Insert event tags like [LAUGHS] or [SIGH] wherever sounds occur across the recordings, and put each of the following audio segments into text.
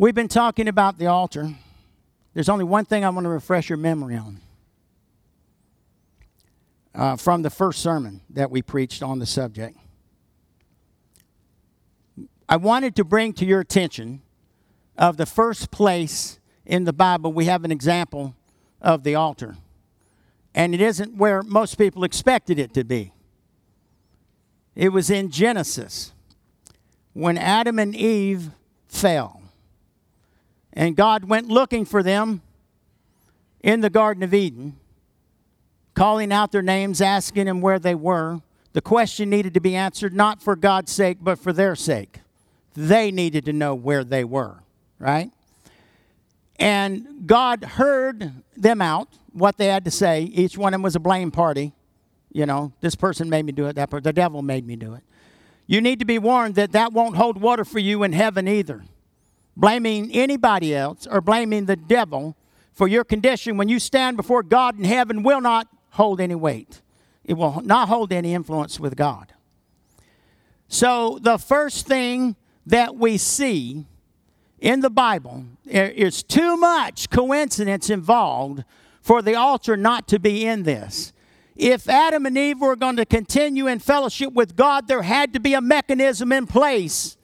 We've been talking about the altar. There's only one thing I want to refresh your memory on uh, from the first sermon that we preached on the subject. I wanted to bring to your attention of the first place in the Bible we have an example of the altar. And it isn't where most people expected it to be. It was in Genesis when Adam and Eve fell. And God went looking for them in the Garden of Eden, calling out their names, asking them where they were. The question needed to be answered not for God's sake, but for their sake. They needed to know where they were, right? And God heard them out, what they had to say. Each one of them was a blame party. You know, this person made me do it, that person, the devil made me do it. You need to be warned that that won't hold water for you in heaven either. Blaming anybody else or blaming the devil for your condition when you stand before God in heaven will not hold any weight. It will not hold any influence with God. So, the first thing that we see in the Bible is too much coincidence involved for the altar not to be in this. If Adam and Eve were going to continue in fellowship with God, there had to be a mechanism in place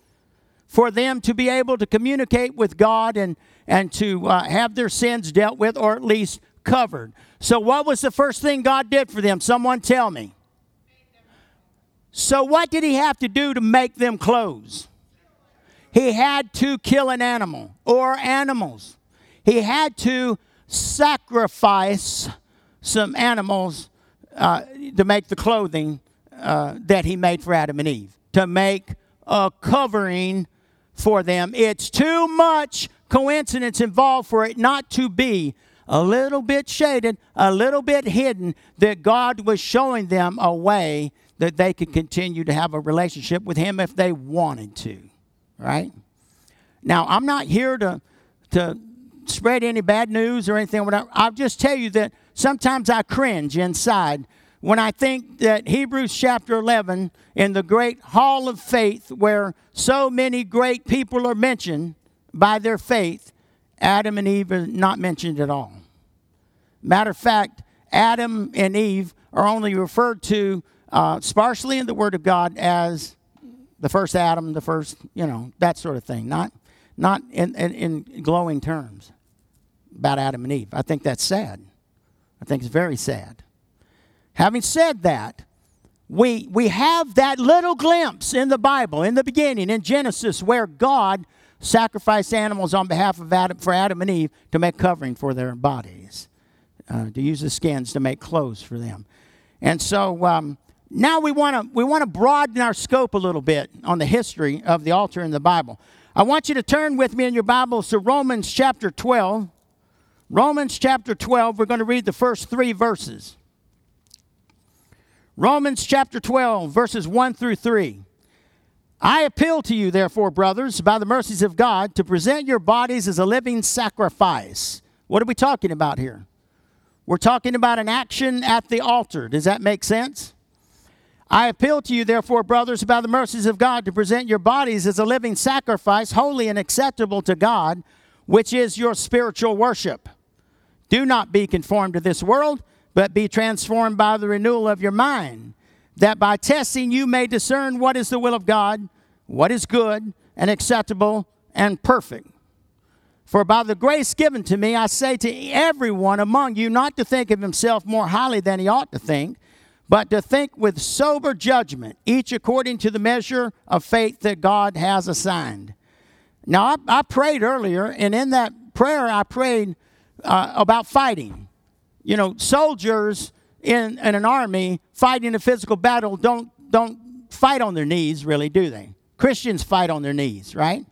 for them to be able to communicate with God and, and to uh, have their sins dealt with or at least covered. So, what was the first thing God did for them? Someone tell me. So, what did He have to do to make them clothes? He had to kill an animal or animals. He had to sacrifice some animals uh, to make the clothing uh, that he made for Adam and Eve, to make a covering for them. It's too much coincidence involved for it not to be a little bit shaded, a little bit hidden, that God was showing them a way that they could continue to have a relationship with Him if they wanted to right? Now, I'm not here to, to spread any bad news or anything. I'll just tell you that sometimes I cringe inside when I think that Hebrews chapter 11, in the great hall of faith, where so many great people are mentioned by their faith, Adam and Eve are not mentioned at all. Matter of fact, Adam and Eve are only referred to uh, sparsely in the Word of God as the first Adam, the first, you know, that sort of thing. Not, not in, in, in glowing terms about Adam and Eve. I think that's sad. I think it's very sad. Having said that, we, we have that little glimpse in the Bible, in the beginning, in Genesis, where God sacrificed animals on behalf of Adam, for Adam and Eve to make covering for their bodies, uh, to use the skins to make clothes for them. And so um, now we want to we want to broaden our scope a little bit on the history of the altar in the Bible. I want you to turn with me in your Bibles to Romans chapter 12. Romans chapter 12, we're going to read the first 3 verses. Romans chapter 12, verses 1 through 3. I appeal to you, therefore, brothers, by the mercies of God, to present your bodies as a living sacrifice. What are we talking about here? We're talking about an action at the altar. Does that make sense? I appeal to you, therefore, brothers, by the mercies of God, to present your bodies as a living sacrifice, holy and acceptable to God, which is your spiritual worship. Do not be conformed to this world, but be transformed by the renewal of your mind, that by testing you may discern what is the will of God, what is good and acceptable and perfect. For by the grace given to me, I say to everyone among you not to think of himself more highly than he ought to think but to think with sober judgment, each according to the measure of faith that God has assigned. Now, I, I prayed earlier, and in that prayer, I prayed uh, about fighting. You know, soldiers in, in an army fighting a physical battle don't, don't fight on their knees, really, do they? Christians fight on their knees, right?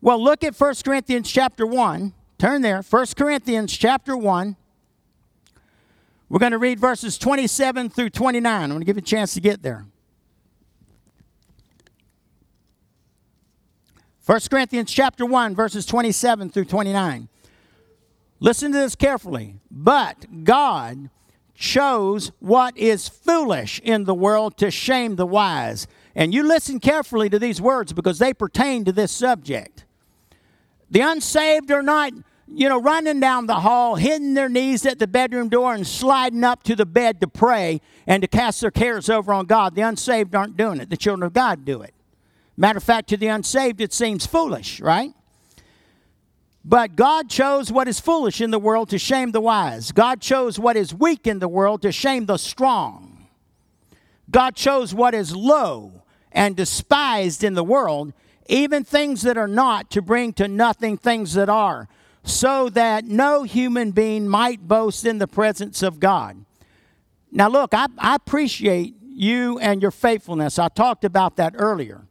Well, look at 1 Corinthians chapter 1. Turn there. 1 Corinthians chapter 1. We're going to read verses 27 through 29. I'm going to give you a chance to get there. 1 Corinthians chapter 1 verses 27 through 29. Listen to this carefully. But God chose what is foolish in the world to shame the wise. And you listen carefully to these words because they pertain to this subject. The unsaved are not, you know, running down the hall, hitting their knees at the bedroom door and sliding up to the bed to pray and to cast their cares over on God. The unsaved aren't doing it. The children of God do it. Matter of fact, to the unsaved, it seems foolish, right? But God chose what is foolish in the world to shame the wise. God chose what is weak in the world to shame the strong. God chose what is low and despised in the world, even things that are not, to bring to nothing things that are, so that no human being might boast in the presence of God. Now, look, I, I appreciate you and your faithfulness. I talked about that earlier.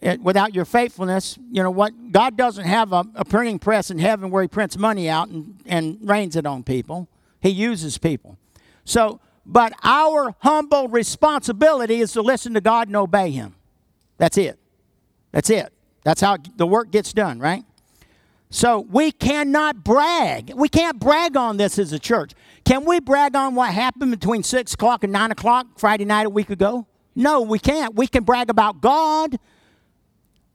It, without your faithfulness, you know what? God doesn't have a, a, printing press in heaven where He prints money out and, and rains it on people. He uses people. So, but our humble responsibility is to listen to God and obey Him. That's it. That's it. That's how the work gets done, right? So we cannot brag. We can't brag on this as a church. Can we brag on what happened between 6 o'clock and 9 o'clock Friday night a week ago? No, we can't. We can brag about God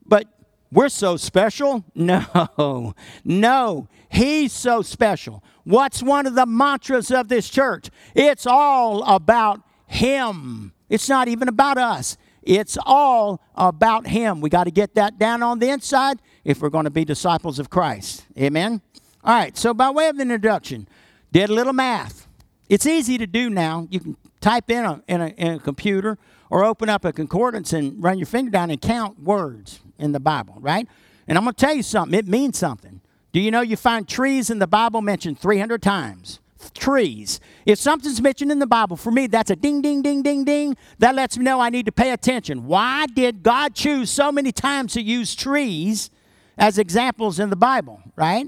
but we're so special? [LAUGHS] No, no. He's so special. What's one of the mantras of this church? It's all about Him. It's not even about us. It's all about Him. We got to get that down on the inside if we're going to be disciples of Christ. Amen? All right, so by way of introduction, did a little math. It's easy to do now. You can type in a, in a, in a computer or open up a concordance and run your finger down and count words in the Bible, right? And I'm going to tell you something, it means something. Do you know you find trees in the Bible mentioned 300 times? Trees. If something's mentioned in the Bible, for me, that's a ding, ding, ding, ding, ding. That lets me know I need to pay attention. Why did God choose so many times to use trees as examples in the Bible, right?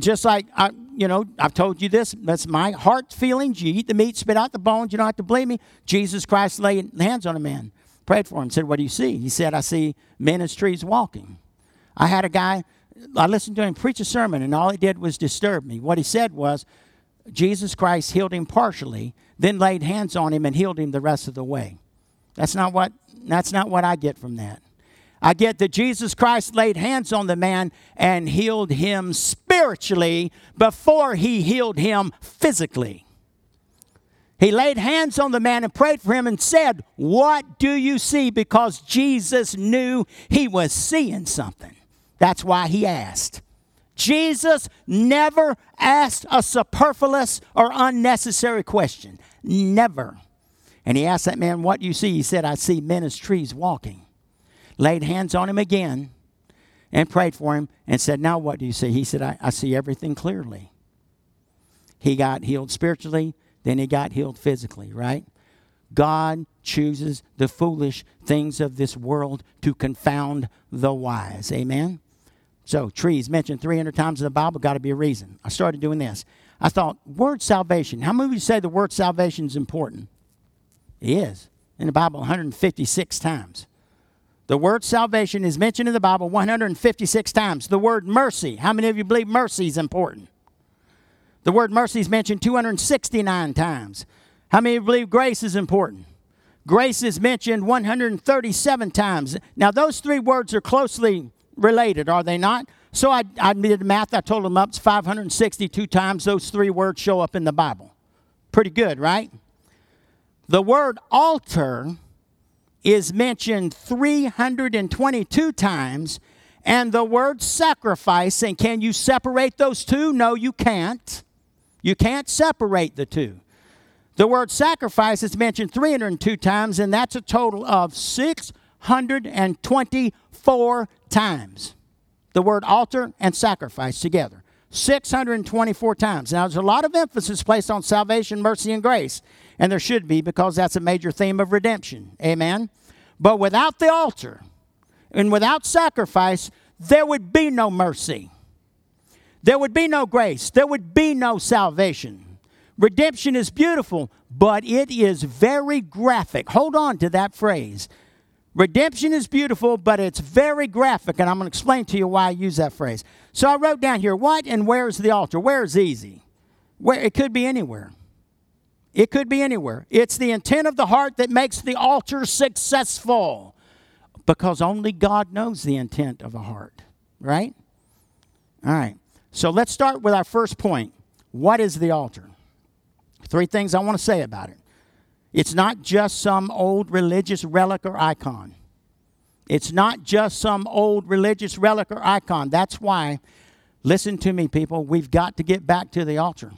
Just like, I, you know, I've told you this. That's my heart feelings. You eat the meat, spit out the bones. You don't have to blame me. Jesus Christ laid hands on a man prayed for him, said, What do you see? He said, I see men as trees walking. I had a guy, I listened to him preach a sermon, and all he did was disturb me. What he said was, Jesus Christ healed him partially, then laid hands on him and healed him the rest of the way. That's not what, that's not what I get from that. I get that Jesus Christ laid hands on the man and healed him spiritually before he healed him physically. He laid hands on the man and prayed for him and said, What do you see? Because Jesus knew he was seeing something. That's why he asked. Jesus never asked a superfluous or unnecessary question. Never. And he asked that man, What do you see? He said, I see men as trees walking. Laid hands on him again and prayed for him and said, Now what do you see? He said, I, I see everything clearly. He got healed spiritually, then he got healed physically, right? God chooses the foolish things of this world to confound the wise. Amen? So, trees mentioned 300 times in the Bible, got to be a reason. I started doing this. I thought, word salvation. How many of you say the word salvation is important? It is. In the Bible, 156 times. The word salvation is mentioned in the Bible 156 times. The word mercy. How many of you believe mercy is important? The word mercy is mentioned 269 times. How many believe grace is important? Grace is mentioned 137 times. Now, those three words are closely related, are they not? So I, I did the math. I told them up. It's 562 times those three words show up in the Bible. Pretty good, right? The word altar is mentioned 322 times, and the word sacrifice, and can you separate those two? No, you can't. You can't separate the two. The word sacrifice is mentioned 302 times, and that's a total of 624 times. The word altar and sacrifice together. 624 times. Now, there's a lot of emphasis placed on salvation, mercy, and grace, and there should be because that's a major theme of redemption. Amen? But without the altar and without sacrifice, there would be no mercy there would be no grace, there would be no salvation. Redemption is beautiful, but it is very graphic. Hold on to that phrase. Redemption is beautiful, but it's very graphic, and I'm going to explain to you why I use that phrase. So I wrote down here, what and where is the altar? Where is easy? Where it could be anywhere. It could be anywhere. It's the intent of the heart that makes the altar successful because only God knows the intent of a heart, right? All right. So let's start with our first point. What is the altar? Three things I want to say about it. It's not just some old religious relic or icon. It's not just some old religious relic or icon. That's why, listen to me, people, we've got to get back to the altar.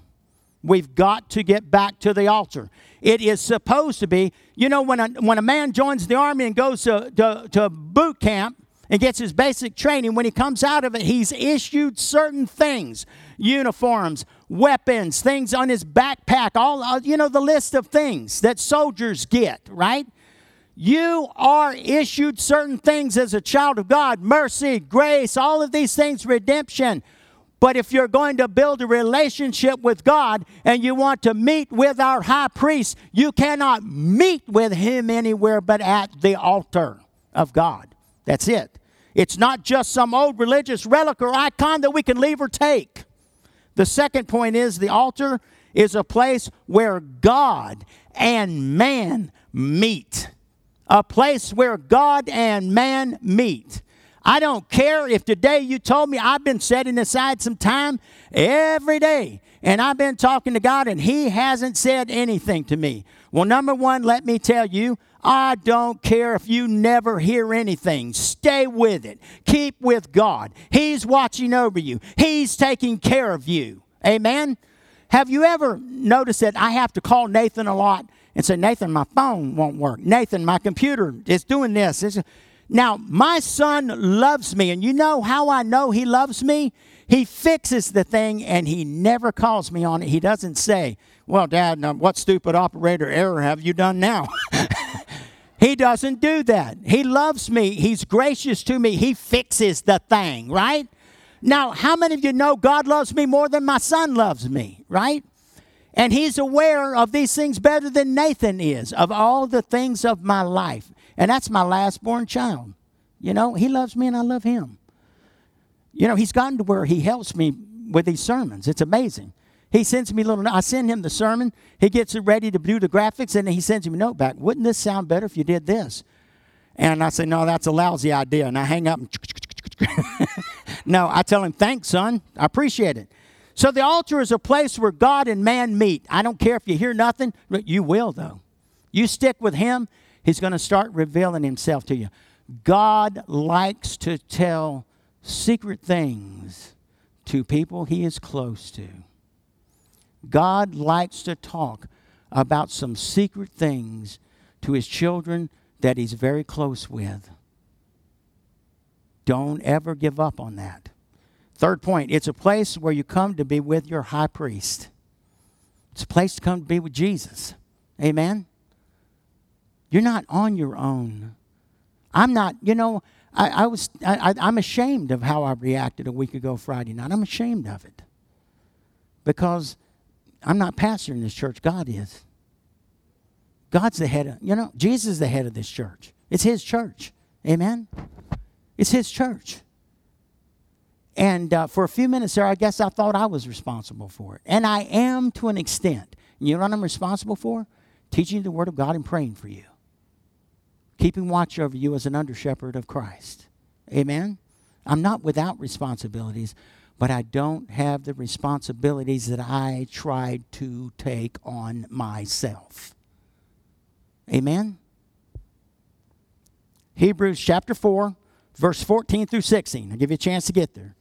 We've got to get back to the altar. It is supposed to be, you know, when a, when a man joins the army and goes to, to, to boot camp, and gets his basic training, when he comes out of it, he's issued certain things uniforms, weapons, things on his backpack, all, uh, you know, the list of things that soldiers get, right? You are issued certain things as a child of God mercy, grace, all of these things, redemption. But if you're going to build a relationship with God and you want to meet with our high priest, you cannot meet with him anywhere but at the altar of God. That's it. It's not just some old religious relic or icon that we can leave or take. The second point is the altar is a place where God and man meet. A place where God and man meet. I don't care if today you told me I've been setting aside some time every day and I've been talking to God and He hasn't said anything to me. Well, number one, let me tell you, I don't care if you never hear anything. Stay with it. Keep with God. He's watching over you, He's taking care of you. Amen? Have you ever noticed that I have to call Nathan a lot and say, Nathan, my phone won't work. Nathan, my computer is doing this. It's, now, my son loves me, and you know how I know he loves me? He fixes the thing and he never calls me on it. He doesn't say, Well, Dad, what stupid operator error have you done now? [LAUGHS] He doesn't do that. He loves me. He's gracious to me. He fixes the thing, right? Now, how many of you know God loves me more than my son loves me, right? And he's aware of these things better than Nathan is, of all the things of my life. And that's my last born child. You know, he loves me and I love him. You know, he's gotten to where he helps me with these sermons. It's amazing. He sends me little. I send him the sermon. He gets it ready to do the graphics, and he sends me a note back. Wouldn't this sound better if you did this? And I say, no, that's a lousy idea. And I hang up. [LAUGHS] no, I tell him, thanks, son. I appreciate it. So the altar is a place where God and man meet. I don't care if you hear nothing, but you will, though. You stick with him, he's going to start revealing himself to you. God likes to tell secret things to people he is close to. God likes to talk about some secret things to his children that he's very close with. Don't ever give up on that. Third point, it's a place where you come to be with your high priest. It's a place to come to be with Jesus. Amen? You're not on your own. I'm not, you know, I, I was I, I'm ashamed of how I reacted a week ago Friday night. I'm ashamed of it. Because I'm not pastor in this church, God is. God's the head of, you know, Jesus is the head of this church. It's his church. Amen? It's his church. And uh, for a few minutes there, I guess I thought I was responsible for it. And I am to an extent. You know what I'm responsible for? Teaching the Word of God and praying for you. Keeping watch over you as an under shepherd of Christ. Amen? I'm not without responsibilities, but I don't have the responsibilities that I tried to take on myself. Amen? Hebrews chapter 4, verse 14 through 16. I'll give you a chance to get there.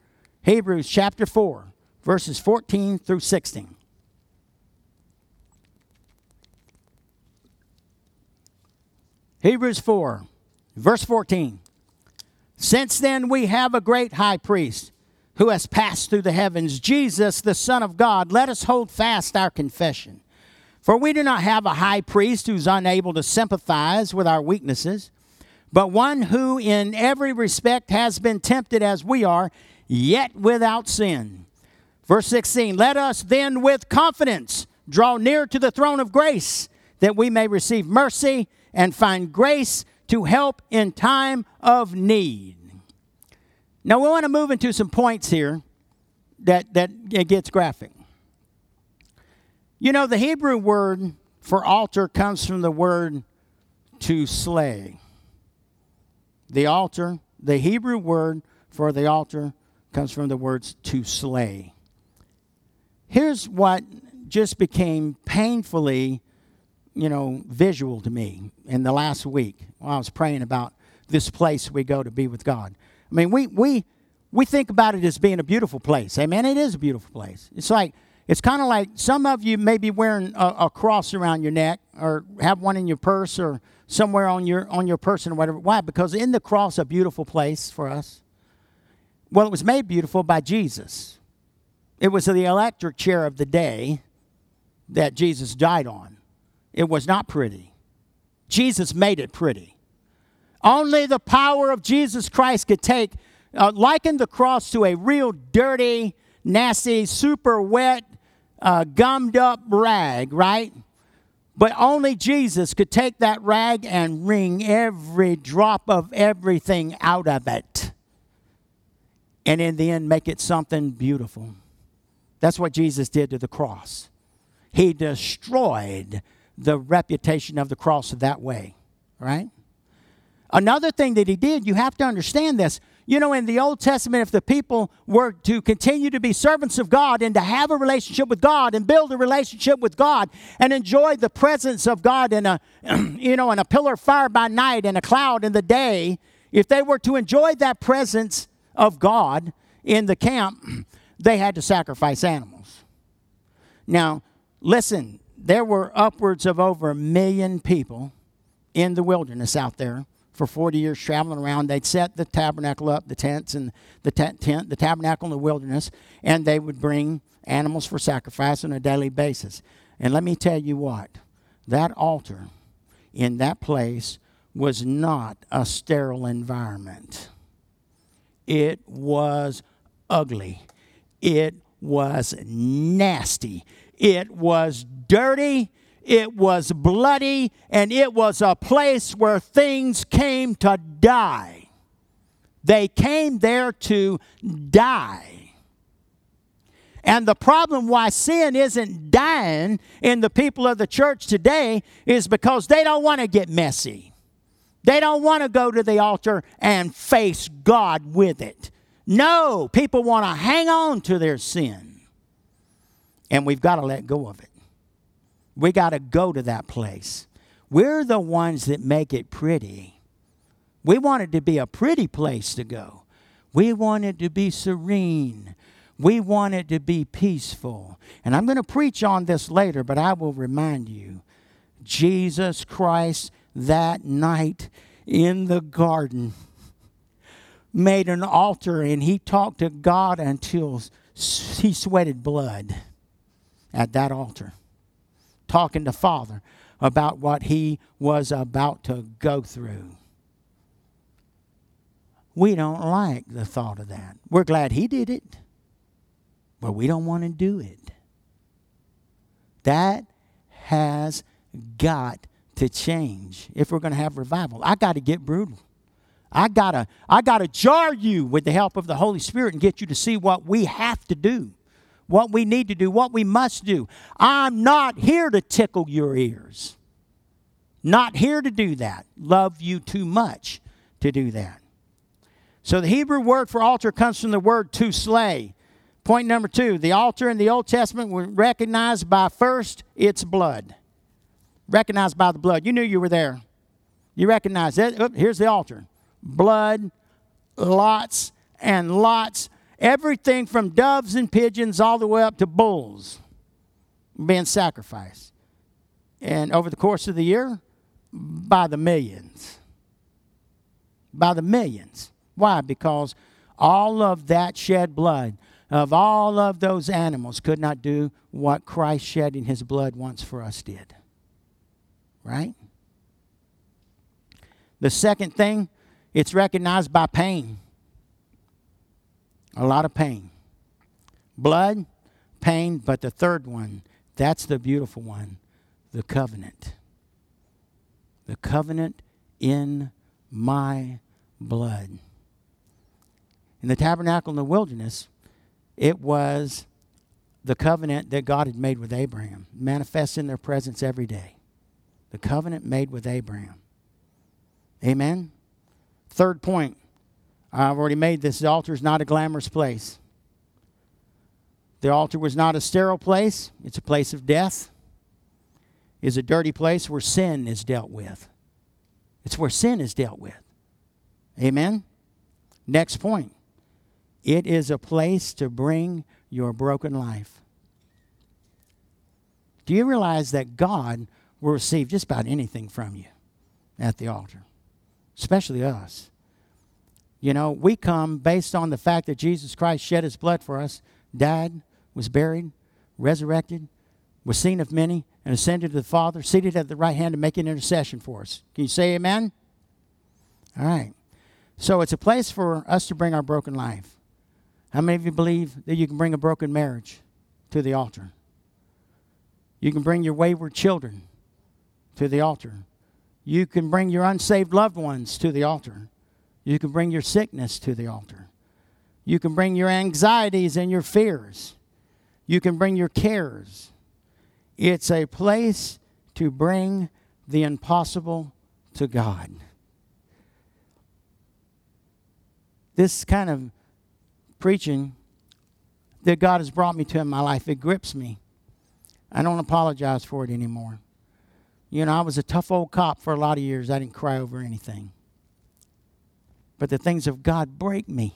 Hebrews chapter 4, verses 14 through 16. Hebrews 4, verse 14. Since then we have a great high priest who has passed through the heavens, Jesus, the Son of God, let us hold fast our confession. For we do not have a high priest who's unable to sympathize with our weaknesses, but one who in every respect has been tempted as we are, yet without sin. Verse 16 Let us then with confidence draw near to the throne of grace, that we may receive mercy and find grace to help in time of need. Now we want to move into some points here that, that it gets graphic. You know, the Hebrew word for altar comes from the word to slay. The altar, the Hebrew word for the altar comes from the words to slay. Here's what just became painfully, you know, visual to me in the last week while I was praying about this place we go to be with God. I mean, we we we think about it as being a beautiful place. Amen. It is a beautiful place. It's like it's kind of like some of you may be wearing a, a, cross around your neck or have one in your purse or somewhere on your on your person or whatever. Why? Because in the cross a beautiful place for us. Well, it was made beautiful by Jesus. It was the electric chair of the day that Jesus died on. It was not pretty. Jesus made it pretty. Only the power of Jesus Christ could take, uh, liken the cross to a real dirty, nasty, super wet, uh, gummed up rag, right? But only Jesus could take that rag and wring every drop of everything out of it. And in the end, make it something beautiful. That's what Jesus did to the cross. He destroyed the reputation of the cross that way, right? Another thing that he did, you have to understand this. You know, in the Old Testament, if the people were to continue to be servants of God and to have a relationship with God and build a relationship with God and enjoy the presence of God in a, [CLEARS THROAT] you know, in a pillar of fire by night and a cloud in the day, if they were to enjoy that presence of God in the camp, [CLEARS THROAT] they had to sacrifice animals. Now, listen, there were upwards of over a million people in the wilderness out there for 40 years traveling around. They'd set the tabernacle up, the tents and the tent, tent, the tabernacle in the wilderness, and they would bring animals for sacrifice on a daily basis. And let me tell you what, that altar in that place was not a sterile environment. It was ugly. It was nasty. It was dirty it was bloody, and it was a place where things came to die. They came there to die. And the problem why sin isn't dying in the people of the church today is because they don't want to get messy. They don't want to go to the altar and face God with it. No, people want to hang on to their sin. And we've got to let go of it. We got to go to that place. We're the ones that make it pretty. We want it to be a pretty place to go. We want it to be serene. We want it to be peaceful. And I'm going to preach on this later, but I will remind you Jesus Christ that night in the garden made an altar and he talked to God until he sweated blood at that altar talking to Father about what he was about to go through. We don't like the thought of that. We're glad he did it, but we don't want to do it. That has got to change if we're going to have revival. I got to get brutal. I got to I got to jar you with the help of the Holy Spirit and get you to see what we have to do what we need to do, what we must do. I'm not here to tickle your ears. Not here to do that. Love you too much to do that. So the Hebrew word for altar comes from the word to slay. Point number two the altar in the Old Testament was recognized by first its blood. Recognized by the blood. You knew you were there. You recognize that. Oh, here's the altar. Blood, lots and lots Everything from doves and pigeons all the way up to bulls being sacrificed. And over the course of the year, by the millions. By the millions. Why? Because all of that shed blood of all of those animals could not do what Christ shedding his blood once for us did. Right? The second thing, it's recognized by pain a lot of pain. Blood, pain, but the third one, that's the beautiful one the covenant. The covenant in my blood. In the tabernacle in the wilderness, it was the covenant that God had made with Abraham, manifest in their presence every day. The covenant made with Abraham. Amen. Third point I've already made this. The altar is not a glamorous place. The altar was not a sterile place, it's a place of death. It's a dirty place where sin is dealt with. It's where sin is dealt with. Amen? Next point it is a place to bring your broken life. Do you realize that God will receive just about anything from you at the altar, especially us? You know, we come based on the fact that Jesus Christ shed his blood for us, died, was buried, resurrected, was seen of many, and ascended to the Father, seated at the right hand to make an intercession for us. Can you say amen? All right. So it's a place for us to bring our broken life. How many of you believe that you can bring a broken marriage to the altar? You can bring your wayward children to the altar. You can bring your unsaved loved ones to the altar. You can bring your sickness to the altar. You can bring your anxieties and your fears. You can bring your cares. It's a place to bring the impossible to God. This kind of preaching that God has brought me to in my life, it grips me. I don't apologize for it anymore. You know, I was a tough old cop for a lot of years. I didn't cry over anything. But the things of God break me.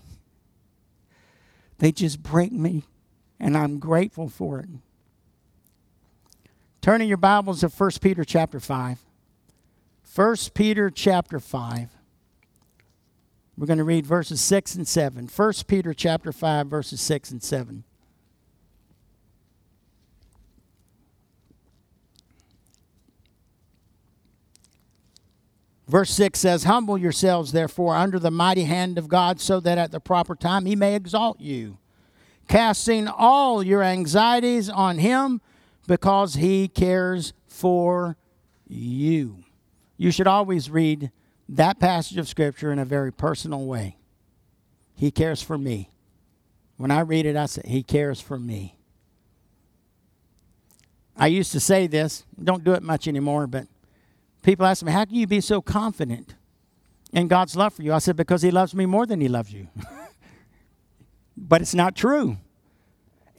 They just break me, and I'm grateful for it. Turning your Bibles to 1 Peter chapter 5. 1 Peter chapter 5. We're going to read verses 6 and 7. 1 Peter chapter 5 verses 6 and 7. Verse 6 says, Humble yourselves, therefore, under the mighty hand of God, so that at the proper time he may exalt you, casting all your anxieties on him because he cares for you. You should always read that passage of Scripture in a very personal way. He cares for me. When I read it, I say, He cares for me. I used to say this, don't do it much anymore, but People ask me, How can you be so confident in God's love for you? I said, Because He loves me more than He loves you. [LAUGHS] but it's not true.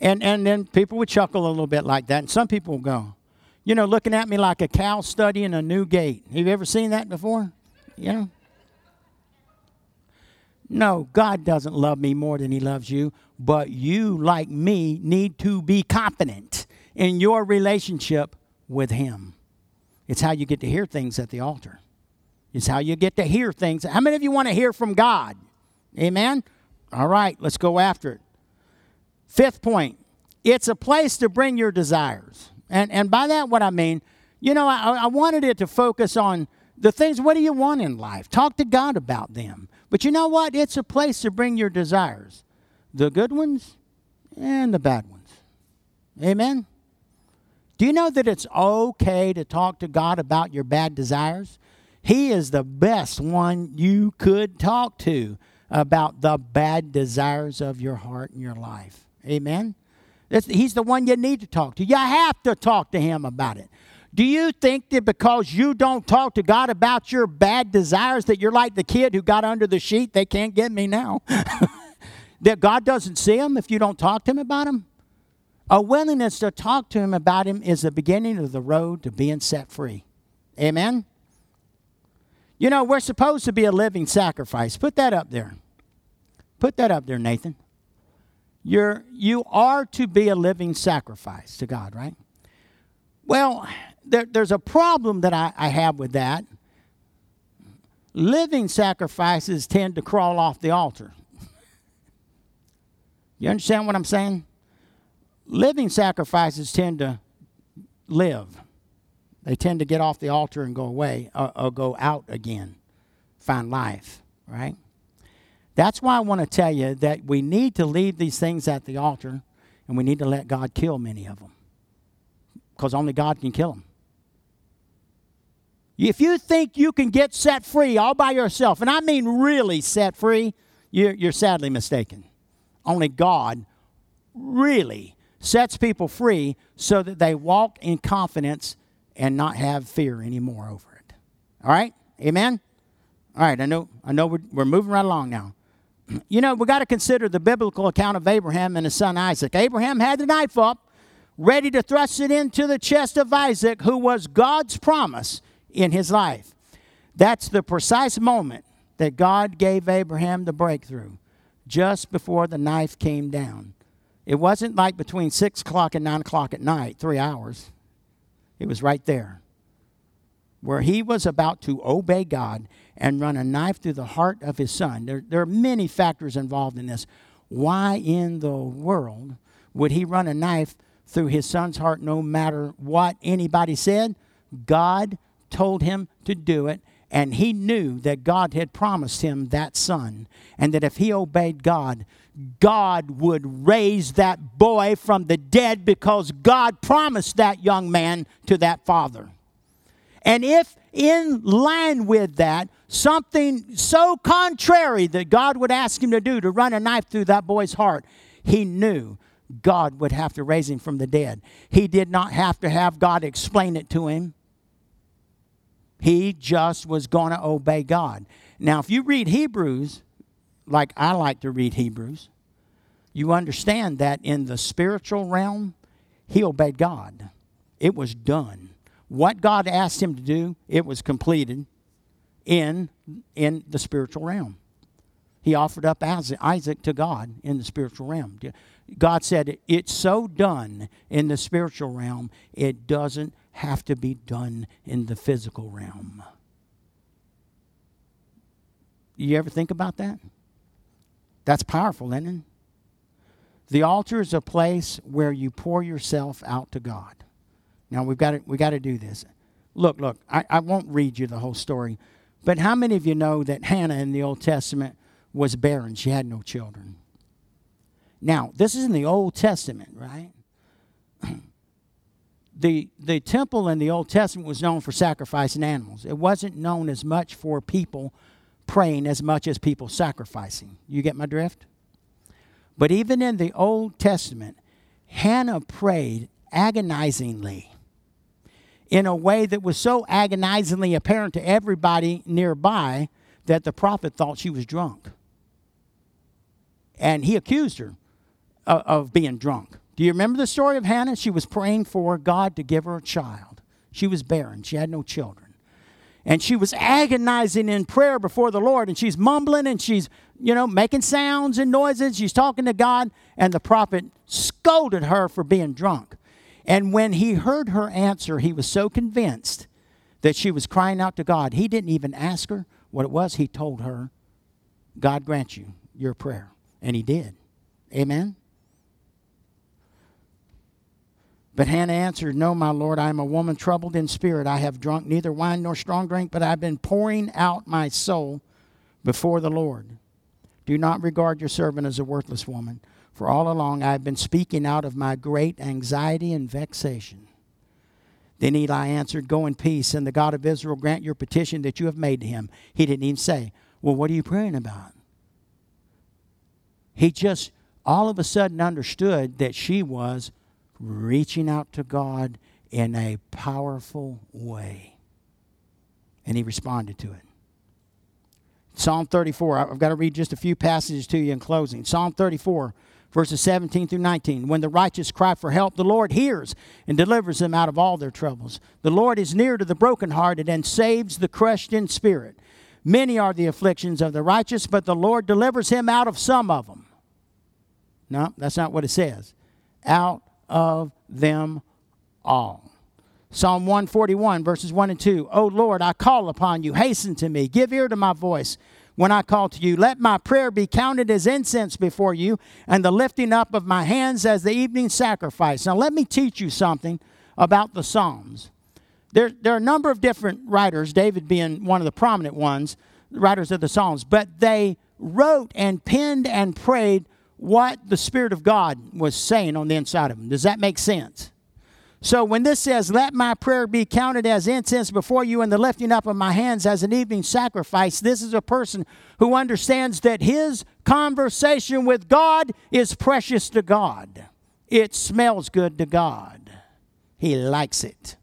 And, and then people would chuckle a little bit like that. And some people will go, you know, looking at me like a cow studying a new gate. Have you ever seen that before? You know? No, God doesn't love me more than He loves you, but you, like me, need to be confident in your relationship with Him. It's how you get to hear things at the altar. It's how you get to hear things. How many of you want to hear from God? Amen? All right, let's go after it. Fifth point it's a place to bring your desires. And, and by that, what I mean, you know, I, I wanted it to focus on the things, what do you want in life? Talk to God about them. But you know what? It's a place to bring your desires the good ones and the bad ones. Amen? Do you know that it's okay to talk to God about your bad desires? He is the best one you could talk to about the bad desires of your heart and your life. Amen? He's the one you need to talk to. You have to talk to Him about it. Do you think that because you don't talk to God about your bad desires, that you're like the kid who got under the sheet, they can't get me now? [LAUGHS] that God doesn't see them if you don't talk to Him about them? A willingness to talk to him about him is the beginning of the road to being set free. Amen? You know, we're supposed to be a living sacrifice. Put that up there. Put that up there, Nathan. You're, you are to be a living sacrifice to God, right? Well, there, there's a problem that I, I have with that. Living sacrifices tend to crawl off the altar. [LAUGHS] You understand what I'm saying? Living sacrifices tend to live. They tend to get off the altar and go away or, or go out again, find life, right? That's why I want to tell you that we need to leave these things at the altar and we need to let God kill many of them because only God can kill them. If you think you can get set free all by yourself, and I mean really set free, you're, you're sadly mistaken. Only God really sets people free so that they walk in confidence and not have fear anymore over it. All right? Amen? All right, I know, I know we're, we're moving right along now. [CLEARS THROAT] you know, we got to consider the biblical account of Abraham and his son Isaac. Abraham had the knife up, ready to thrust it into the chest of Isaac, who was God's promise in his life. That's the precise moment that God gave Abraham the breakthrough, just before the knife came down. It wasn't like between 6 o'clock and 9 o'clock at night, three hours. It was right there, where he was about to obey God and run a knife through the heart of his son. There, there are many factors involved in this. Why in the world would he run a knife through his son's heart no matter what anybody said? God told him to do it, and he knew that God had promised him that son, and that if he obeyed God, God would raise that boy from the dead because God promised that young man to that father. And if in line with that, something so contrary that God would ask him to do, to run a knife through that boy's heart, he knew God would have to raise him from the dead. He did not have to have God explain it to him. He just was going to obey God. Now, if you read Hebrews, like I like to read Hebrews, you understand that in the spiritual realm, he obeyed God. It was done. What God asked him to do, it was completed in, in the spiritual realm. He offered up Isaac to God in the spiritual realm. God said, It's so done in the spiritual realm, it doesn't have to be done in the physical realm. You ever think about that? That's powerful, isn't it? The altar is a place where you pour yourself out to God. Now we've got to, we got to do this. Look, look, I, I won't read you the whole story. But how many of you know that Hannah in the Old Testament was barren? She had no children. Now, this is in the Old Testament, right? [CLEARS THROAT] the, the temple in the Old Testament was known for sacrificing animals. It wasn't known as much for people praying as much as people sacrificing. You get my drift? But even in the Old Testament, Hannah prayed agonizingly in a way that was so agonizingly apparent to everybody nearby that the prophet thought she was drunk. And he accused her of, of being drunk. Do you remember the story of Hannah? She was praying for God to give her a child. She was barren, she had no children. And she was agonizing in prayer before the Lord, and she's mumbling and she's, you know, making sounds and noises. She's talking to God, and the prophet scolded her for being drunk. And when he heard her answer, he was so convinced that she was crying out to God, he didn't even ask her what it was. He told her, God grant you your prayer. And he did. Amen? But Hannah answered, No, my Lord, I am a woman troubled in spirit. I have drunk neither wine nor strong drink, but I have been pouring out my soul before the Lord. Do not regard your servant as a worthless woman. For all along I have been speaking out of my great anxiety and vexation. Then Eli answered, Go in peace, and the God of Israel grant your petition that you have made to him. He didn't even say, Well, what are you praying about? He just all of a sudden understood that she was reaching out to God in a powerful way. And he responded to it. Psalm 34, I've got to read just a few passages to you in closing. Psalm 34 verses 17 through 19. When the righteous cry for help, the Lord hears and delivers them out of all their troubles. The Lord is near to the brokenhearted and saves the crushed in spirit. Many are the afflictions of the righteous, but the Lord delivers him out of some of them. No, that's not what it says. Out of them all. Psalm 141, verses 1 and 2. O Lord, I call upon you. Hasten to me. Give ear to my voice when I call to you. Let my prayer be counted as incense before you, and the lifting up of my hands as the evening sacrifice. Now, let me teach you something about the Psalms. There, there are a number of different writers, David being one of the prominent ones, writers of the Psalms, but they wrote and penned and prayed what the Spirit of God was saying on the inside of them. Does that make sense? So when this says, Let my prayer be counted as incense before you and the lifting up of my hands as an evening sacrifice, this is a person who understands that his conversation with God is precious to God. It smells good to God. He likes it,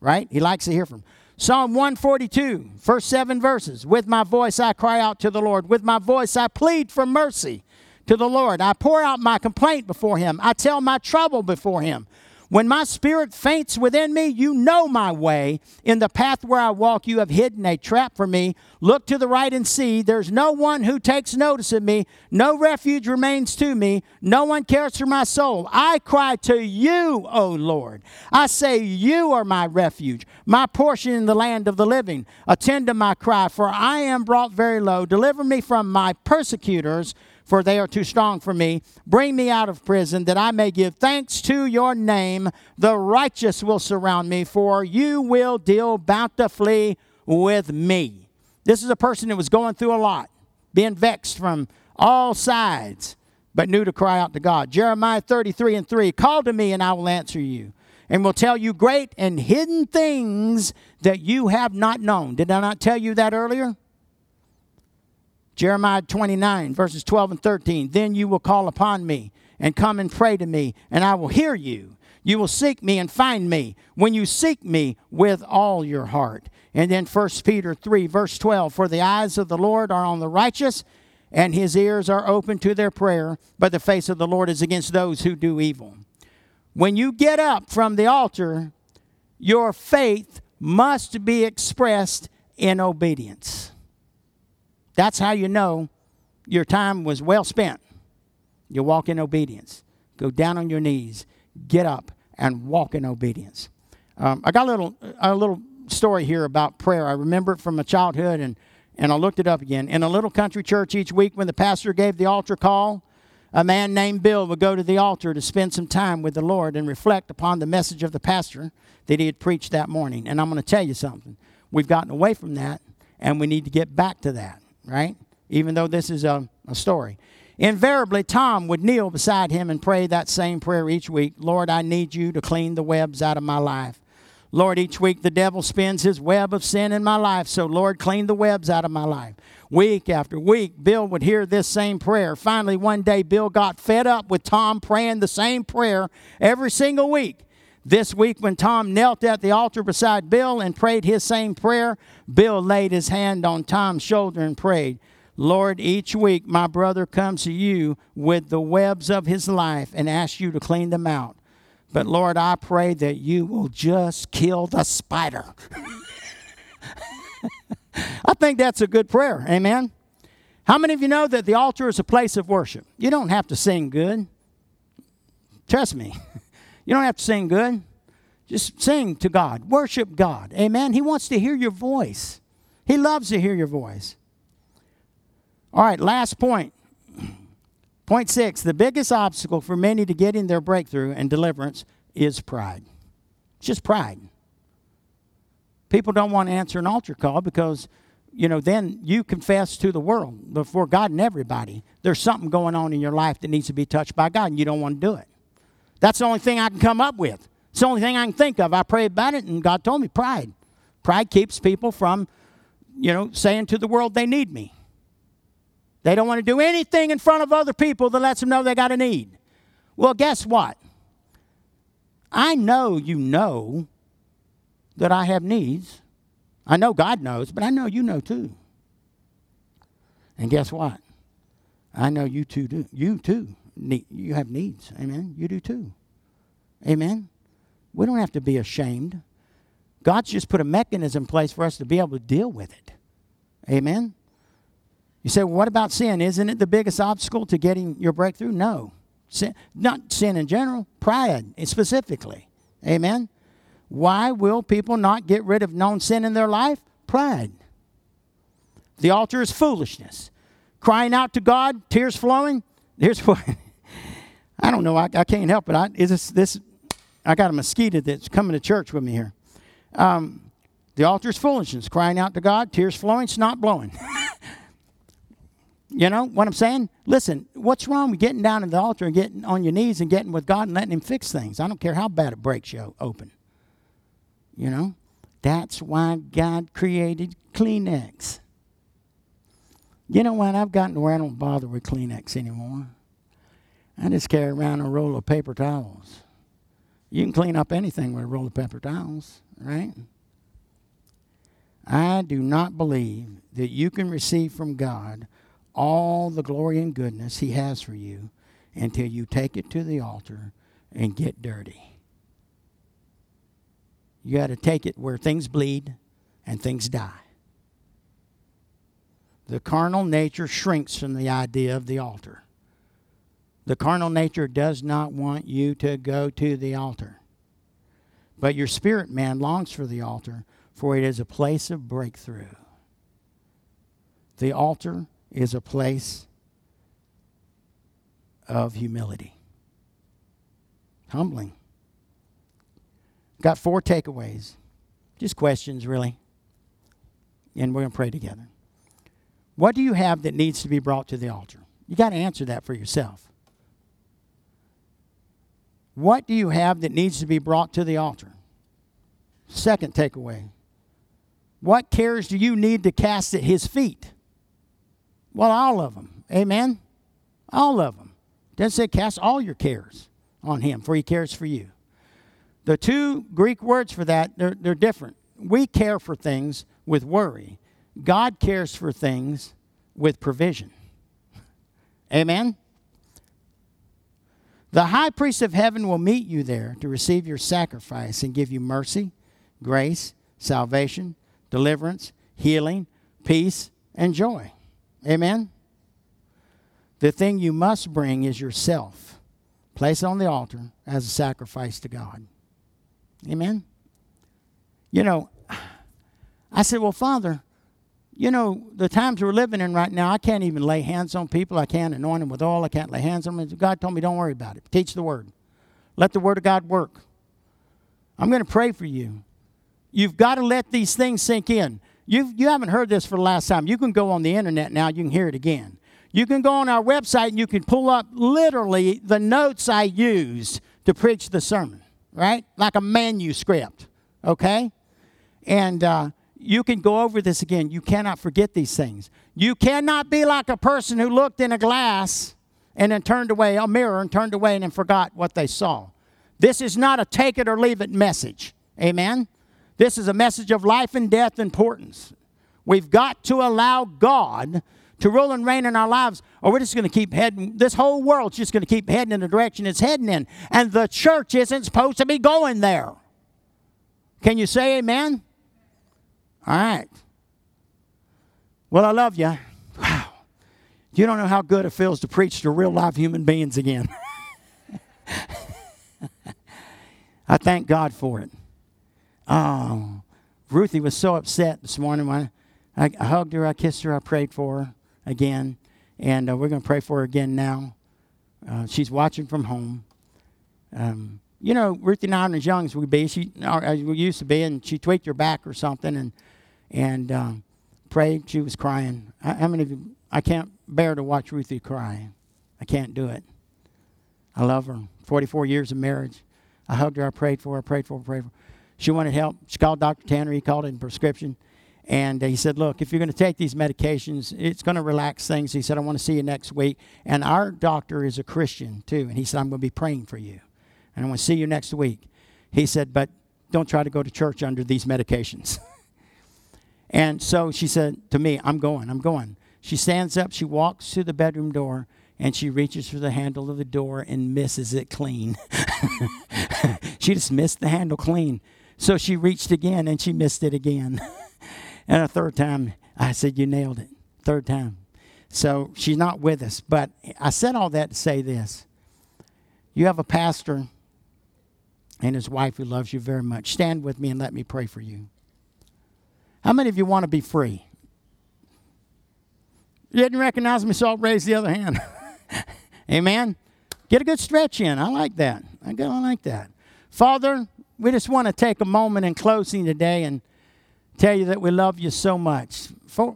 right? He likes to hear from. Psalm 142, first seven verses. With my voice I cry out to the Lord. With my voice I plead for mercy to the Lord. I pour out my complaint before him. I tell my trouble before him. When my spirit faints within me, you know my way. In the path where I walk, you have hidden a trap for me. Look to the right and see. There's no one who takes notice of me. No refuge remains to me. No one cares for my soul. I cry to you, O Lord. I say, You are my refuge, my portion in the land of the living. Attend to my cry, for I am brought very low. Deliver me from my persecutors for they are too strong for me. Bring me out of prison, that I may give thanks to your name. The righteous will surround me, for you will deal bountifully with me. This is a person that was going through a lot, being vexed from all sides, but knew to cry out to God. Jeremiah 33 and 3 Call to me, and I will answer you, and will tell you great and hidden things that you have not known. Did I not tell you that earlier? Jeremiah 29, verses 12 and 13. Then you will call upon me and come and pray to me, and I will hear you. You will seek me and find me when you seek me with all your heart. And then 1 Peter 3, verse 12 For the eyes of the Lord are on the righteous, and his ears are open to their prayer, but the face of the Lord is against those who do evil. When you get up from the altar, your faith must be expressed in obedience. That's how you know your time was well spent. You walk in obedience. Go down on your knees, get up, and walk in obedience. Um, I got a little a little story here about prayer. I remember it from my childhood, and and I looked it up again. In a little country church each week, when the pastor gave the altar call, a man named Bill would go to the altar to spend some time with the Lord and reflect upon the message of the pastor that he had preached that morning. And I'm going to tell you something. We've gotten away from that, and we need to get back to that right? Even though this is a, a story. Invariably, Tom would kneel beside him and pray that same prayer each week Lord, I need you to clean the webs out of my life. Lord, each week the devil spins his web of sin in my life, so Lord, clean the webs out of my life. Week after week, Bill would hear this same prayer. Finally, one day, Bill got fed up with Tom praying the same prayer every single week. This week, when Tom knelt at the altar beside Bill and prayed his same prayer, Bill laid his hand on Tom's shoulder and prayed, Lord, each week my brother comes to you with the webs of his life and asks you to clean them out. But Lord, I pray that you will just kill the spider. [LAUGHS] I think that's a good prayer. Amen. How many of you know that the altar is a place of worship? You don't have to sing good. Trust me. [LAUGHS] You don't have to sing good. Just sing to God, worship God. Amen. He wants to hear your voice, He loves to hear your voice. All right, last point. Point six the biggest obstacle for many to getting their breakthrough and deliverance is pride. It's just pride. People don't want to answer an altar call because, you know, then you confess to the world before God and everybody. There's something going on in your life that needs to be touched by God, and you don't want to do it. That's the only thing I can come up with. It's the only thing I can think of. I prayed about it, and God told me pride. Pride keeps people from, you know, saying to the world they need me. They don't want to do anything in front of other people that lets them know they got a need. Well, guess what? I know you know that I have needs. I know God knows, but I know you know too. And guess what? I know you too do. You too need, you have needs. Amen. You do too. Amen. We don't have to be ashamed. God's just put a mechanism in place for us to be able to deal with it. Amen. You say, well, what about sin? Isn't it the biggest obstacle to getting your breakthrough? No. Sin, not sin in general, pride eh, specifically. Amen. Why will people not get rid of known sin in their life? Pride. The altar is foolishness. Crying out to God, tears flowing. Here's [LAUGHS] what I don't know. I, I can't help it. I, is this, this, I got a mosquito that's coming to church with me here. Um, the altar is foolishness, crying out to God, tears flowing, snot blowing. [LAUGHS] you know what I'm saying? Listen, what's wrong with getting down at the altar and getting on your knees and getting with God and letting Him fix things? I don't care how bad it breaks you open. You know? That's why God created Kleenex. You know what? I've gotten to where I don't bother with Kleenex anymore. I just carry around a roll of paper towels. You can clean up anything with a roll of paper towels, right? I do not believe that you can receive from God all the glory and goodness He has for you until you take it to the altar and get dirty. You got to take it where things bleed and things die. The carnal nature shrinks from the idea of the altar. The carnal nature does not want you to go to the altar. But your spirit man longs for the altar, for it is a place of breakthrough. The altar is a place of humility. Humbling. Got four takeaways. Just questions, really. And we're going to pray together. What do you have that needs to be brought to the altar? You got to answer that for yourself. What do you have that needs to be brought to the altar? Second takeaway. What cares do you need to cast at his feet? Well, all of them. Amen? All of them. Doesn't say cast all your cares on him, for he cares for you. The two Greek words for that, they're, they're different. We care for things with worry. God cares for things with provision. [LAUGHS] Amen? The high priest of heaven will meet you there to receive your sacrifice and give you mercy, grace, salvation, deliverance, healing, peace, and joy. Amen? The thing you must bring is yourself. Place it on the altar as a sacrifice to God. Amen? You know, [SIGHS] I said, Well, Father, you know, the times we're living in right now, I can't even lay hands on people. I can't anoint them with oil. I can't lay hands on them. God told me, don't worry about it. Teach the word. Let the word of God work. I'm going to pray for you. You've got to let these things sink in. You've, you haven't heard this for the last time. You can go on the internet now, you can hear it again. You can go on our website and you can pull up literally the notes I use to preach the sermon, right? Like a manuscript, okay? And uh, you can go over this again. You cannot forget these things. You cannot be like a person who looked in a glass and then turned away, a mirror, and turned away and then forgot what they saw. This is not a take it or leave it message. Amen? This is a message of life and death importance. We've got to allow God to rule and reign in our lives, or we're just going to keep heading. This whole world's just going to keep heading in the direction it's heading in. And the church isn't supposed to be going there. Can you say amen? All right. Well, I love you. Wow. You don't know how good it feels to preach to real live human beings again. [LAUGHS] I thank God for it. Oh, Ruthie was so upset this morning when I, I hugged her, I kissed her, I prayed for her again, and uh, we're going to pray for her again now. Uh, she's watching from home. Um, you know, Ruthie and I aren't as young as we be. She, as we used to be, and she tweaked her back or something, and and um, prayed. She was crying. I, how many of you? I can't bear to watch Ruthie cry. I can't do it. I love her. 44 years of marriage. I hugged her. I prayed for her. I prayed for her. Prayed for her. She wanted help. She called Dr. Tanner. He called in prescription. And he said, Look, if you're going to take these medications, it's going to relax things. He said, I want to see you next week. And our doctor is a Christian, too. And he said, I'm going to be praying for you. And I want to see you next week. He said, But don't try to go to church under these medications. [LAUGHS] And so she said to me, I'm going, I'm going. She stands up, she walks to the bedroom door, and she reaches for the handle of the door and misses it clean. [LAUGHS] she just missed the handle clean. So she reached again and she missed it again. [LAUGHS] and a third time, I said, You nailed it. Third time. So she's not with us. But I said all that to say this you have a pastor and his wife who loves you very much. Stand with me and let me pray for you. How many of you want to be free? You didn't recognize me, so I'll raise the other hand. [LAUGHS] Amen. Get a good stretch in. I like that. I go, I like that. Father, we just want to take a moment in closing today and tell you that we love you so much.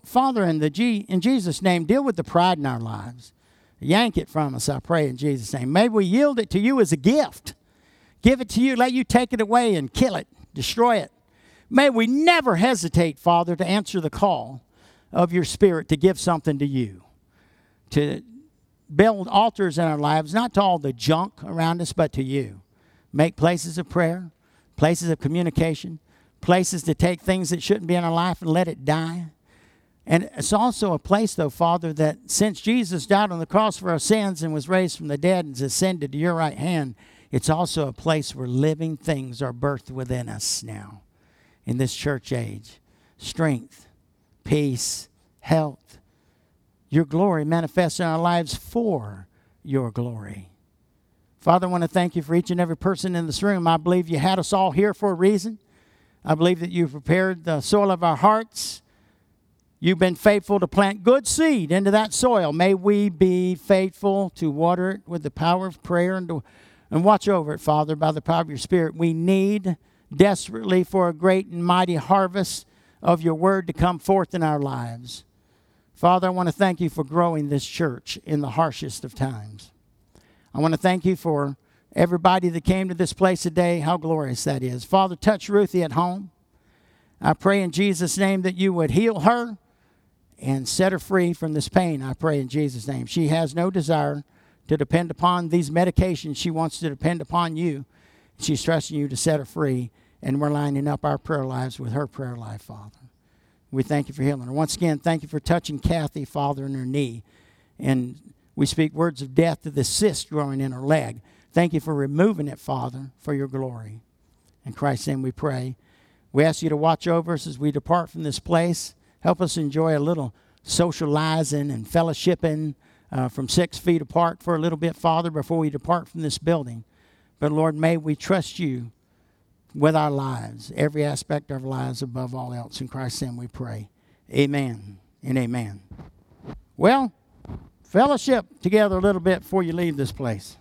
Father, in the G, in Jesus' name, deal with the pride in our lives. Yank it from us, I pray in Jesus' name. May we yield it to you as a gift. Give it to you. Let you take it away and kill it, destroy it. May we never hesitate, Father, to answer the call of your Spirit to give something to you, to build altars in our lives, not to all the junk around us, but to you. Make places of prayer, places of communication, places to take things that shouldn't be in our life and let it die. And it's also a place, though, Father, that since Jesus died on the cross for our sins and was raised from the dead and ascended to your right hand, it's also a place where living things are birthed within us now in this church age strength, peace, health. Your glory manifests in our lives for your glory. Father, I want to thank you for each and every person in this room. I believe you had us all here for a reason. I believe that you've prepared the soil of our hearts You've been faithful to plant good seed into that soil. May we be faithful to water it with the power of prayer and, to, and watch over it, Father, by the power of your Spirit. We need desperately for a great and mighty harvest of your word to come forth in our lives. Father, I want to thank you for growing this church in the harshest of times. I want to thank you for everybody that came to this place today. How glorious that is. Father, touch Ruthie at home. I pray in Jesus' name that you would heal her and set her free from this pain, I pray in Jesus' name. She has no desire to depend upon these medications. She wants to depend upon you. She's trusting you to set her free, and we're lining up our prayer lives with her prayer life, Father. We thank you for healing her. Once again, thank you for touching Kathy, Father, in her knee. And we speak words of death to the cyst growing in her leg. Thank you for removing it, Father, for your glory. In Christ's name we pray. We ask you to watch over us as we depart from this place. Help us enjoy a little socializing and fellowshipping uh, from six feet apart for a little bit, Father, before we depart from this building. But Lord, may we trust you with our lives, every aspect of our lives above all else. In Christ's name we pray. Amen and amen. Well, fellowship together a little bit before you leave this place.